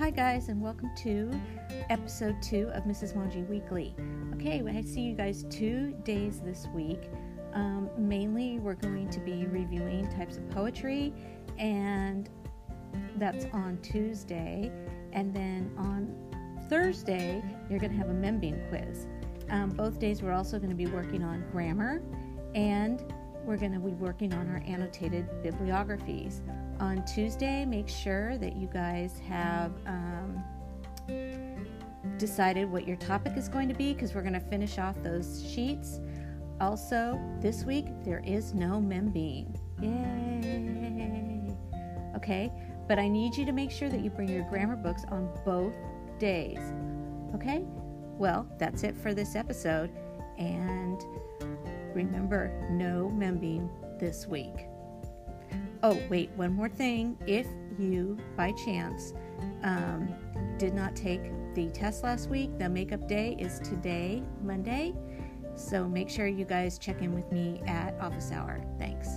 Hi, guys, and welcome to episode two of Mrs. Manji Weekly. Okay, I see you guys two days this week. Um, mainly, we're going to be reviewing types of poetry, and that's on Tuesday. And then on Thursday, you're going to have a Membean quiz. Um, both days, we're also going to be working on grammar, and we're going to be working on our annotated bibliographies on Tuesday, make sure that you guys have um, decided what your topic is going to be because we're going to finish off those sheets. Also, this week there is no Membean. Yay! Okay, but I need you to make sure that you bring your grammar books on both days. Okay? Well, that's it for this episode. And remember, no Membean this week. Oh, wait, one more thing. If you, by chance, um, did not take the test last week, the makeup day is today, Monday. So make sure you guys check in with me at office hour. Thanks.